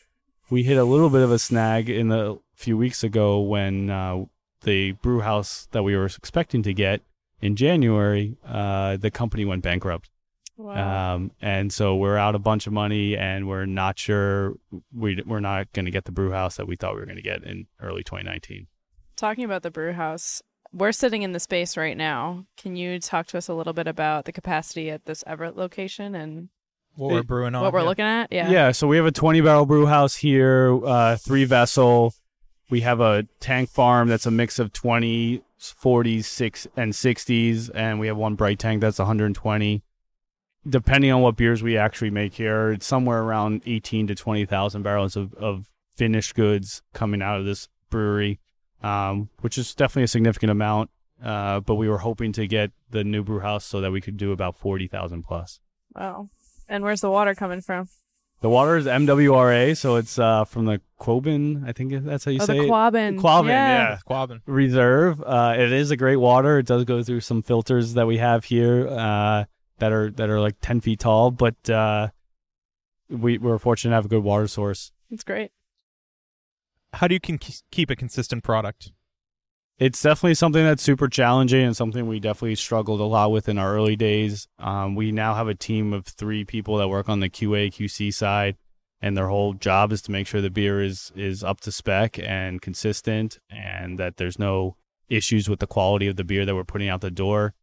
We hit a little bit of a snag in the few weeks ago when uh, the brew house that we were expecting to get in January, uh, the company went bankrupt. Wow. Um, and so we're out a bunch of money, and we're not sure we we're not going to get the brew house that we thought we were going to get in early 2019. Talking about the brew house, we're sitting in the space right now. Can you talk to us a little bit about the capacity at this Everett location and what we're brewing on? what we're yeah. looking at? Yeah. Yeah. so we have a 20 barrel brew house here, uh, three vessel. We have a tank farm that's a mix of 20, 40s, six and 60s, and we have one bright tank that's 120. Depending on what beers we actually make here, it's somewhere around 18 to 20,000 barrels of, of finished goods coming out of this brewery, um, which is definitely a significant amount. Uh, but we were hoping to get the new brew house so that we could do about 40,000 plus. Wow. And where's the water coming from? The water is MWRA, so it's uh, from the Quabbin, I think that's how you oh, say the it. Quabbin. Quabbin, yeah. yeah. Quabbin. Reserve. Uh, it is a great water. It does go through some filters that we have here uh, that are that are like ten feet tall, but uh, we we're fortunate to have a good water source. It's great. How do you can keep a consistent product? It's definitely something that's super challenging and something we definitely struggled a lot with in our early days. Um, we now have a team of three people that work on the QA QC side, and their whole job is to make sure the beer is is up to spec and consistent, and that there's no issues with the quality of the beer that we're putting out the door.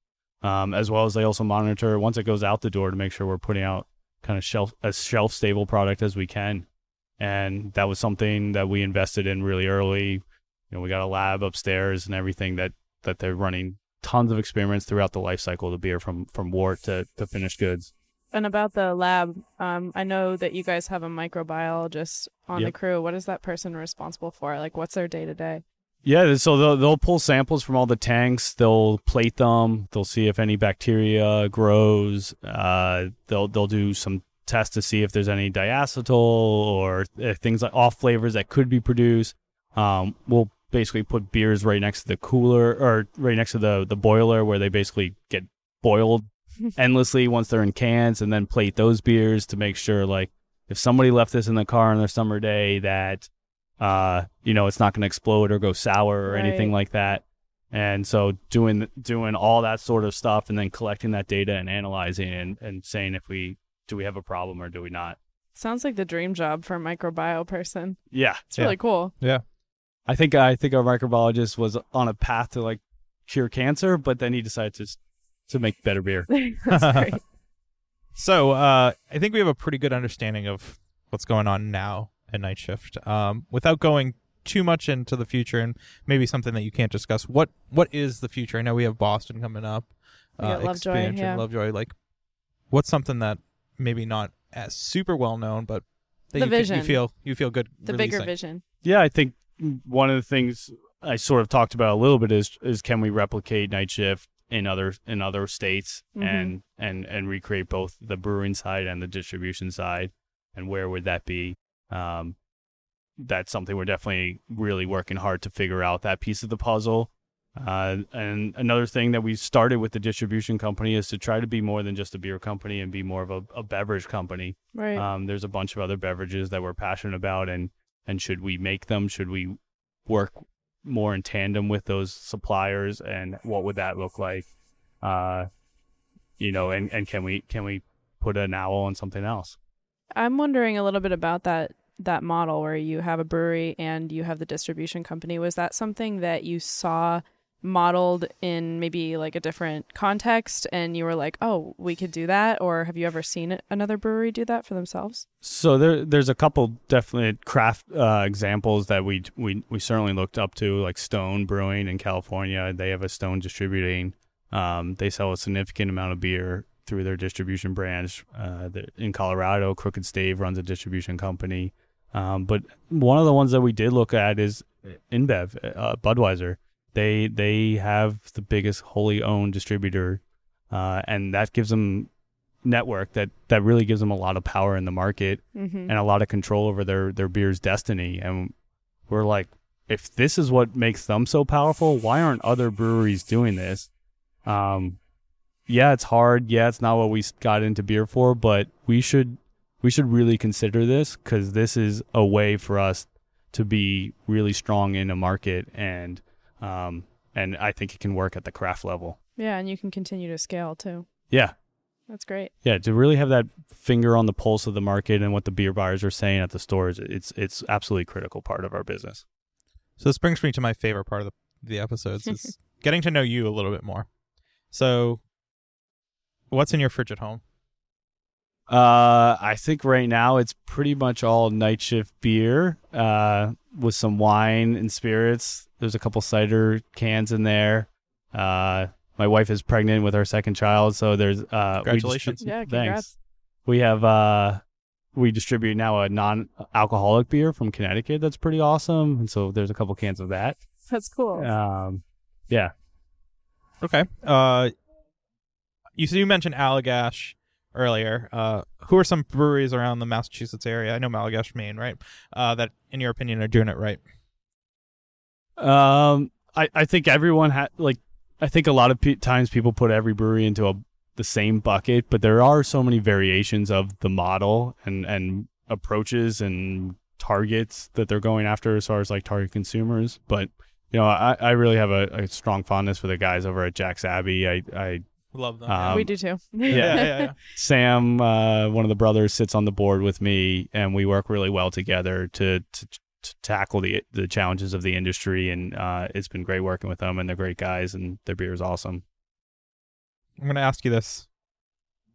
Um, as well as they also monitor once it goes out the door to make sure we're putting out kind of shelf as shelf stable product as we can. And that was something that we invested in really early you know, we got a lab upstairs and everything that that they're running tons of experiments throughout the life cycle of the beer from from wort to, to finished goods. And about the lab, um, I know that you guys have a microbiologist on the crew. What is that person responsible for? Like, what's their day to day? Yeah, so they'll they'll pull samples from all the tanks. They'll plate them. They'll see if any bacteria grows. Uh, they'll they'll do some tests to see if there's any diacetyl or uh, things like off flavors that could be produced. Um, we'll basically put beers right next to the cooler or right next to the the boiler where they basically get boiled endlessly once they're in cans, and then plate those beers to make sure like if somebody left this in the car on their summer day that uh, you know, it's not going to explode or go sour or anything like that. And so doing doing all that sort of stuff and then collecting that data and analyzing and, and saying if we do we have a problem or do we not. Sounds like the dream job for a microbiome person. Yeah, It's really cool. Yeah. I think I think our microbiologist was on a path to like cure cancer, but then he decided to to make better beer. So uh, I think we have a pretty good understanding of what's going on now at Night Shift. Um, without going too much into the future and maybe something that you can't discuss, what what is the future? I know we have Boston coming up. Got Lovejoy, yeah. Lovejoy. Like, what's something that maybe not as super well known, but that The you, vision. you feel you feel good. The bigger vision. Yeah, I think one of the things I sort of talked about a little bit is is can we replicate night shift in other in other states Mhm. and and and recreate both the brewing side and the distribution side, and where would that be? Um, that's something we're definitely really working hard to figure out that piece of the puzzle. Uh, and another thing that we started with the distribution company is to try to be more than just a beer company and be more of a, a beverage company. Right. Um, there's a bunch of other beverages that we're passionate about, and and should we make them? Should we work more in tandem with those suppliers, and what would that look like? Uh, you know, and and can we can we put an owl on something else? I'm wondering a little bit about that that model where you have a brewery and you have the distribution company. Was that something that you saw modeled in maybe like a different context and you were like, "Oh, we could do that?" Or have you ever seen another brewery do that for themselves? So there, there's a couple definite craft uh, examples that we we we certainly looked up to, like Stone Brewing in California. They have a Stone distributing. Um, they sell a significant amount of beer through their distribution branch. Uh, in Colorado, Crooked Stave runs a distribution company. Um, but one of the ones that we did look at is InBev, uh, Budweiser. They they have the biggest wholly owned distributor, uh, and that gives them network that that really gives them a lot of power in the market Mm-hmm. and a lot of control over their their beer's destiny. And we're like, if this is what makes them so powerful, why aren't other breweries doing this? Um, yeah, it's hard. Yeah, it's not what we got into beer for, but we should we should really consider this because this is a way for us to be really strong in a market and um and I think it can work at the craft level. Yeah, and you can continue to scale too. Yeah, That's great. yeah, to really have that finger on the pulse of the market and what the beer buyers are saying at the stores, it's it's absolutely critical part of our business. So this brings me to my favorite part of the, the episodes is getting to know you a little bit more. So, what's in your fridge at home? Uh, I think right now it's pretty much all night shift beer, uh, with some wine and spirits. There's a couple cider cans in there. Uh, my wife is pregnant with our second child, so there's uh, we Congratulations. distri- Yeah, Thanks. congrats. We have uh, we distribute now a non-alcoholic beer from Connecticut that's pretty awesome, and so there's a couple cans of that. That's cool. Um, yeah. Okay. Uh, you so you mentioned Allagash earlier. Uh, who are some breweries around the Massachusetts area? I know Malagash, Maine, right? Uh, that in your opinion are doing it right. Um, I, I think everyone had like I think a lot of pe- times people put every brewery into a the same bucket, but there are so many variations of the model and and approaches and targets that they're going after as far as like target consumers. But you know, I, I really have a, a strong fondness for the guys over at Jack's Abbey. I I Love them. Um, we do too. yeah, yeah, yeah. Sam, uh, one of the brothers, sits on the board with me, and we work really well together to to, to tackle the the challenges of the industry. And uh, it's been great working with them, and they're great guys, and their beer is awesome. I'm going to ask you this: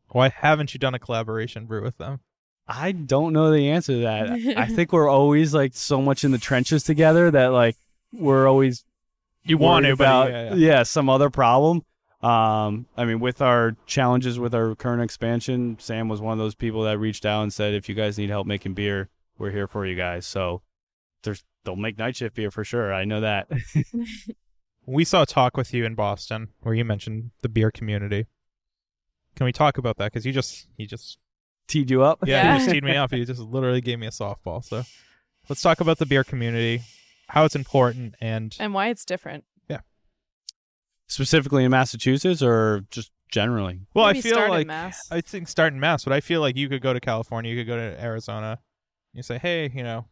Why haven't you done a collaboration brew with them? I don't know the answer to that. I think we're always like so much in the trenches together that like we're always You want to, but about yeah, yeah. some other problem. Um, I mean, with our challenges with our current expansion, Sam was one of those people that reached out and said, "If you guys need help making beer, we're here for you guys." So, there's they'll make night shift beer for sure. I know that. We saw a talk with you in Boston where you mentioned the beer community. Can we talk about that? Because you just, you just, Teed you up. yeah, Yeah. you just teed me up. You just literally gave me a softball. So, let's talk about the beer community, how it's important, and and why it's different. Specifically in Massachusetts or just generally. well, Maybe I feel start in like Mass. I think start in Mass, but I feel like you could go to California, you could go to Arizona, you say, hey, you know,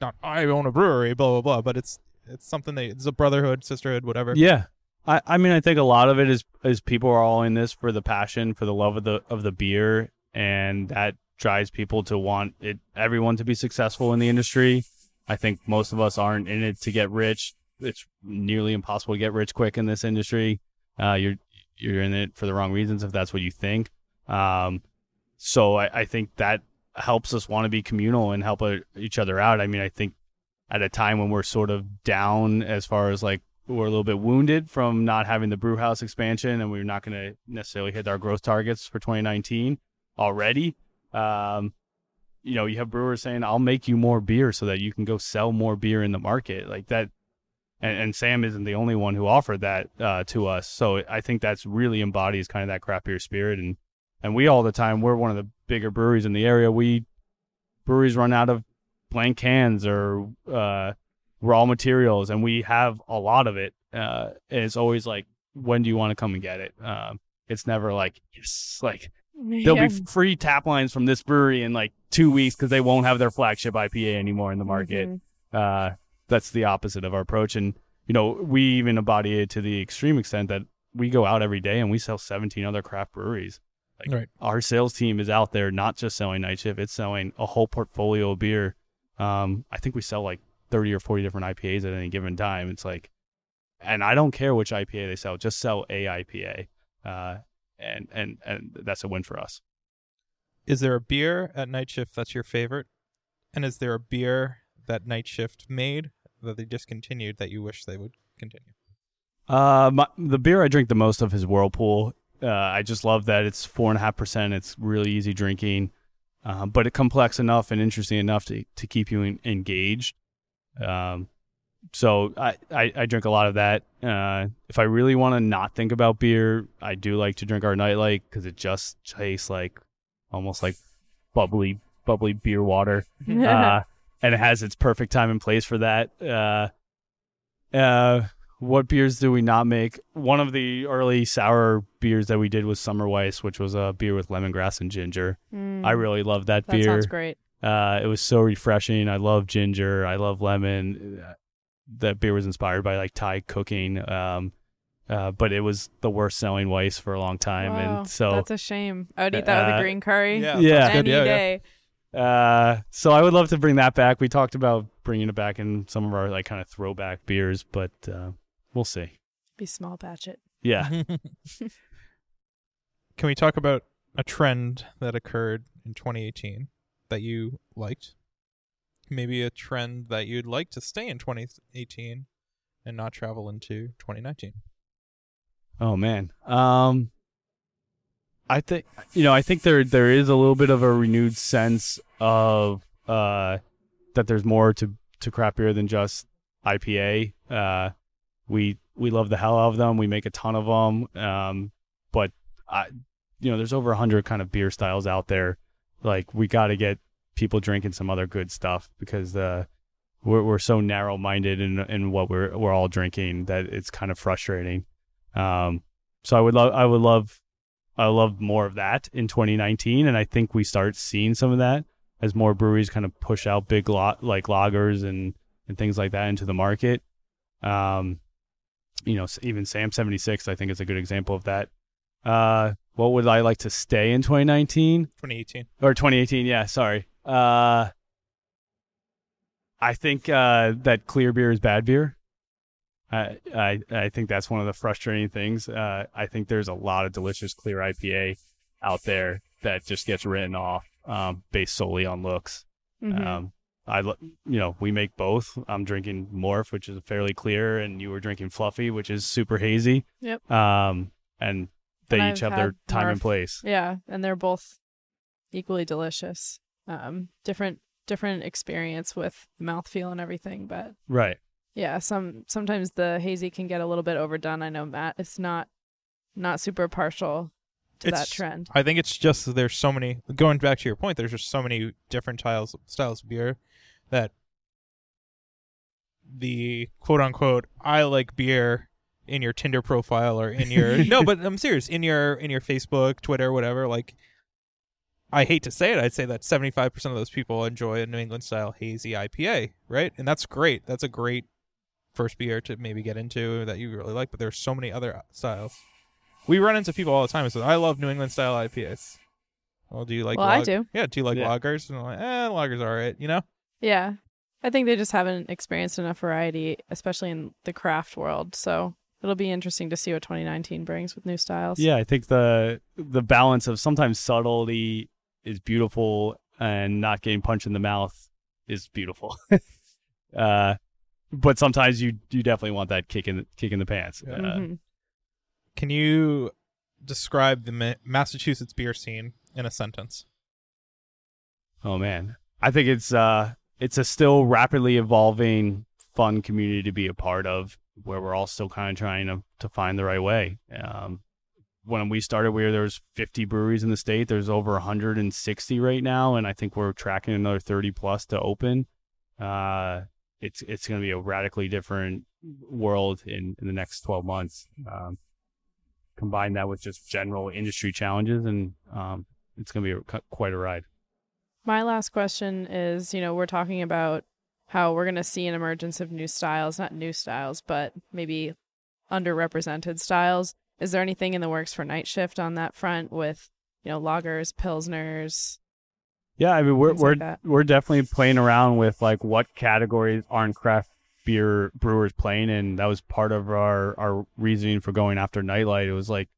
not I own a brewery, blah blah blah, but it's it's something that it's a brotherhood, sisterhood, whatever. Yeah. I, I mean I think a lot of it is is people are all in this for the passion, for the love of the of the beer and that drives people to want it everyone to be successful in the industry. I think most of us aren't in it to get rich. It's nearly impossible to get rich quick in this industry. Uh, you're you're in it for the wrong reasons if that's what you think. Um, so I, I think that helps us want to be communal and help uh, each other out. I mean, I think at a time when we're sort of down as far as like we're a little bit wounded from not having the brew house expansion and we're not going to necessarily hit our growth targets for 2019 already. Um, you know, you have brewers saying, I'll make you more beer so that you can go sell more beer in the market. Like that. And, and Sam isn't the only one who offered that uh, to us. So I think that's really embodies kind of that craft beer spirit. And, and we all the time, we're one of the bigger breweries in the area. We breweries run out of blank cans or uh, raw materials, and we have a lot of it. Uh, and it's always like, when do you want to come and get it? Um, it's never like, yes, like there'll Yeah. be free tap lines from this brewery in like two weeks because they won't have their flagship IPA anymore in the market. Mhm. Uh, that's the opposite of our approach. And, you know, we even embody it to the extreme extent that we go out every day and we sell 17 other craft breweries. Like Right. our sales team is out there not just selling night shift, it's selling a whole portfolio of beer. Um, I think we sell like 30 or 40 different IPAs at any given time. It's like, and I don't care which IPA they sell, just sell a IPA. Uh, and, and, and that's a win for us. Is there a beer at Night Shift that's your favorite? And is there a beer that Night Shift made that they discontinued that you wish they would continue? Uh, my, the beer I drink the most of is Whirlpool. Uh, I just love that it's four and a half percent. It's really easy drinking, uh, but it complex enough and interesting enough to to keep you en- engaged. Um, so I, I I drink a lot of that. Uh, if I really want to not think about beer, I do like to drink our Nite Lite because it just tastes like almost like bubbly bubbly beer water uh, and it has its perfect time and place for that. Uh, uh, what beers do we not make? One of the early sour beers that we did was Somer Weisse, which was a beer with lemongrass and ginger. Mm, I really love that, beer. that beer. sounds great. Uh, it was so refreshing. I love ginger. I love lemon. Uh, That beer was inspired by like Thai cooking. Um, uh, but it was the worst selling Weiss for a long time, Wow, and so that's a shame. I would eat that with Uh, a green curry. Yeah, Yeah. Any Yeah, yeah. Day. Uh, so I would love to bring that back. We talked about bringing it back in some of our like kind of throwback beers, but uh, we'll see. Be small batch it. Yeah. Can we talk about a trend that occurred in 2018 that you liked? Maybe a trend that you'd like to stay in 2018 and not travel into 2019. oh man. Um, I think you know I think there there is a little bit of a renewed sense of uh that there's more to to craft beer than just IPA. Uh, we we love the hell out of them. We make a ton of them. Um, but I, you know, there's over a hundred kind of beer styles out there. Like we got to get people drinking some other good stuff because uh, we're we're so narrow minded in in what we're we're all drinking that it's kind of frustrating. Um, so I would love I would love I love more of that in 2019, and I think we start seeing some of that as more breweries kind of push out big lot like lagers and and things like that into the market. Um, you know, even Sam 76, I think is a good example of that. Uh, what would I like to stay in 2019 2018. or 2018? Yeah, sorry. Uh, I think uh, that clear beer is bad beer. I, I I think that's one of the frustrating things. Uh, I think there's a lot of delicious clear IPA out there that just gets written off um, based solely on looks. Mhm. Um, I, you know, we make both. I'm drinking Morph, which is fairly clear, and you were drinking Fluffy, which is super hazy. Yep. Um, and they And each I've have their time and place. Yeah, and they're both equally delicious. Um, different different experience with the mouthfeel and everything, but Right. Yeah, some sometimes the hazy can get a little bit overdone. I know Matt it's not not super partial to that trend. I think it's just there's so many. Going back to your point, there's just so many different styles styles of beer that the quote unquote I like beer in your Tinder profile or in your no, but I'm serious in your in your Facebook, Twitter, whatever. Like, I hate to say it, I'd say that 75 percent of those people enjoy a New England style hazy IPA, right? And that's great. That's a great first beer to maybe get into that you really like. But there's so many other styles. We run into people all the time who say, "I love New England style IPAs." Well, do you like? Well, I do. Yeah. Do you like Yeah. lagers? And I'm like, eh, lagers are it. You know. Yeah. I think they just haven't experienced enough variety, especially in the craft world. So it'll be interesting to see what 2019 brings with new styles. Yeah, I think the the balance of sometimes subtlety is beautiful and not getting punched in the mouth is beautiful. uh, but sometimes you you definitely want that kick in the, kick in the pants. Yeah. Uh, Mhm. Can you describe the Ma- Massachusetts beer scene in a sentence? oh man, I think it's uh it's a still rapidly evolving, fun community to be a part of, where we're all still kind of trying to to find the right way. Um, when we started, we were, there was 50 breweries in the state. There's over 160 right now, and I think we're tracking another 30 plus to open. Uh, it's it's going to be a radically different world in, in the next 12 months. Um, combine that with just general industry challenges, and um, it's going to be a, quite a ride. My last question is you know, we're talking about how we're going to see an emergence of new styles, not new styles, but maybe underrepresented styles. Is there anything in the works for night shift on that front with, you know, lagers, pilsners? Yeah, I mean we're we're like we're definitely playing around with like what categories aren't craft beer brewers playing in. That was part of our our reasoning for going after Nite Lite. It was like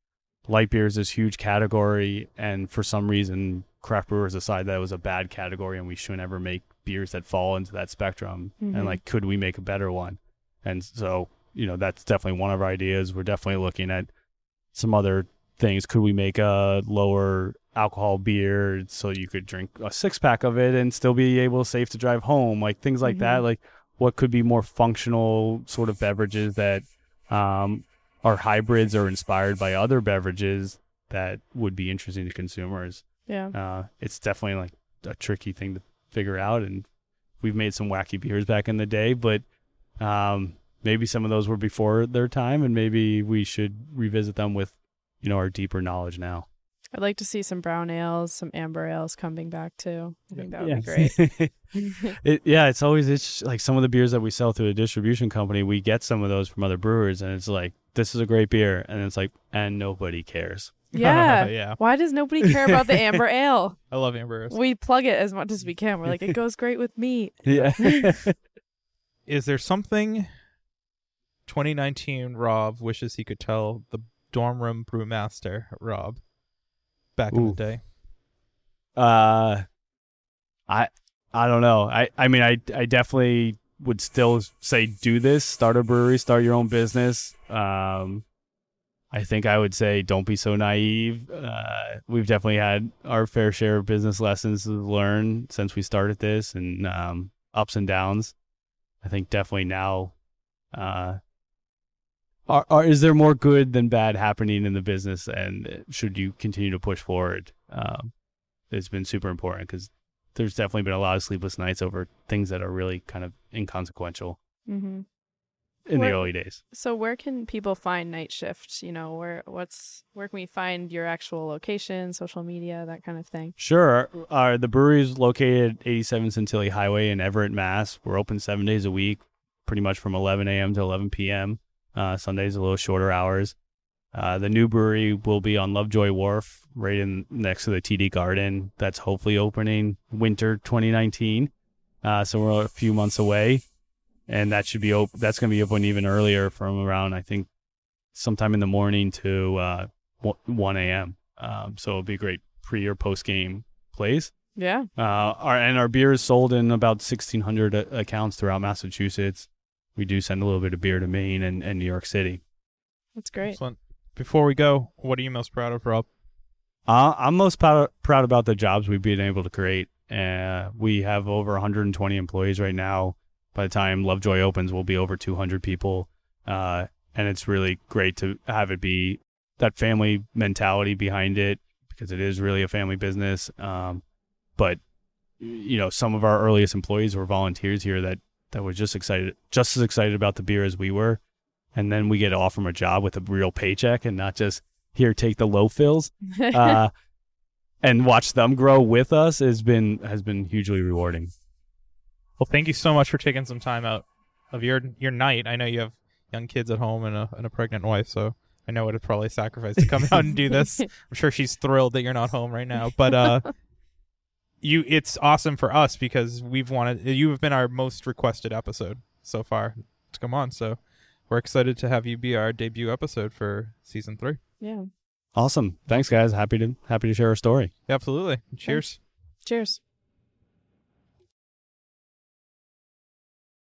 light beer is this huge category, and for some reason, craft brewers decided that it was a bad category, and we shouldn't ever make beers that fall into that spectrum. Mhm. And like, could we make a better one? And so, you know, that's definitely one of our ideas. We're definitely looking at some other things. Could we make a lower alcohol beer so you could drink a six pack of it and still be able safe to drive home? Like things like that. Mhm. Like what could be more functional sort of beverages that um, are hybrids or inspired by other beverages that would be interesting to consumers. Yeah. Uh, it's definitely like a tricky thing to figure out, and we've made some wacky beers back in the day, but um, maybe some of those were before their time, and maybe we should revisit them with you know our deeper knowledge now. I'd like to see some brown ales, some amber ales coming back too. I think that would be great. great. it, yeah, it's always it's like some of the beers that we sell through a distribution company, we get some of those from other brewers, and it's like this is a great beer, and it's like and nobody cares. yeah. yeah. Why does nobody care about the amber ale? I love Amber. Ales. We plug it as much as we can. We're like, it goes great with meat. Yeah. Is there something 2019 Rob wishes he could tell the dorm room brewmaster Rob back in the day? Uh, I I don't know. I I mean I I definitely would still say do this. Start a brewery. Start your own business. Um, I think I would say don't be so naive. Uh, we've definitely had our fair share of business lessons to learn since we started this, and um, ups and downs. I think definitely now. Uh, are, are, is there more good than bad happening in the business, and should you continue to push forward? Um, it's been super important because there's definitely been a lot of sleepless nights over things that are really kind of inconsequential hmm in Where- the early days. So where can people find Night Shift? You know, where what's where can we find your actual location, social media, that kind of thing? Sure. Uh, the brewery is located 87 Santilli Highway in Everett, Mass. We're open seven days a week, pretty much from 11 a.m. to 11 p.m. Uh, Sundays a little shorter hours. Uh, the new brewery will be on Lovejoy Wharf, right in next to the TD Garden. That's hopefully opening winter 2019. Uh, so we're a few months away, and that should be op- That's going to be open even earlier, from around I think sometime in the morning to uh, 1 a.m. Um, so it'll be a great pre or post game place. Yeah. Uh, our and our beer is sold in about 1,600 accounts throughout Massachusetts. We do send a little bit of beer to Maine and, and New York City. That's great. Excellent. Before we go, what are you most proud of, Rob? Uh, I'm most proud, proud about the jobs we've been able to create. Uh, we have over 120 employees right now. By the time Lovejoy opens, we'll be over 200 people. Uh, and it's really great to have it be that family mentality behind it because it is really a family business. Um, but you know, some of our earliest employees were volunteers here that that were just excited, just as excited about the beer as we were. And then we get to offer them a job with a real paycheck and not just here take the low fills uh, and watch them grow with us has been has been hugely rewarding. Well, thank you so much for taking some time out of your your night. I know you have young kids at home and a and a pregnant wife, so I know what a probably sacrifice to come out and do this. I'm sure she's thrilled that you're not home right now, but uh, you it's awesome for us because we've wanted you have been our most requested episode so far to come on. So we're excited to have you be our debut episode for season three. Yeah. Awesome. Thanks, guys. Happy to happy to share a story. Absolutely. Cheers. Cheers.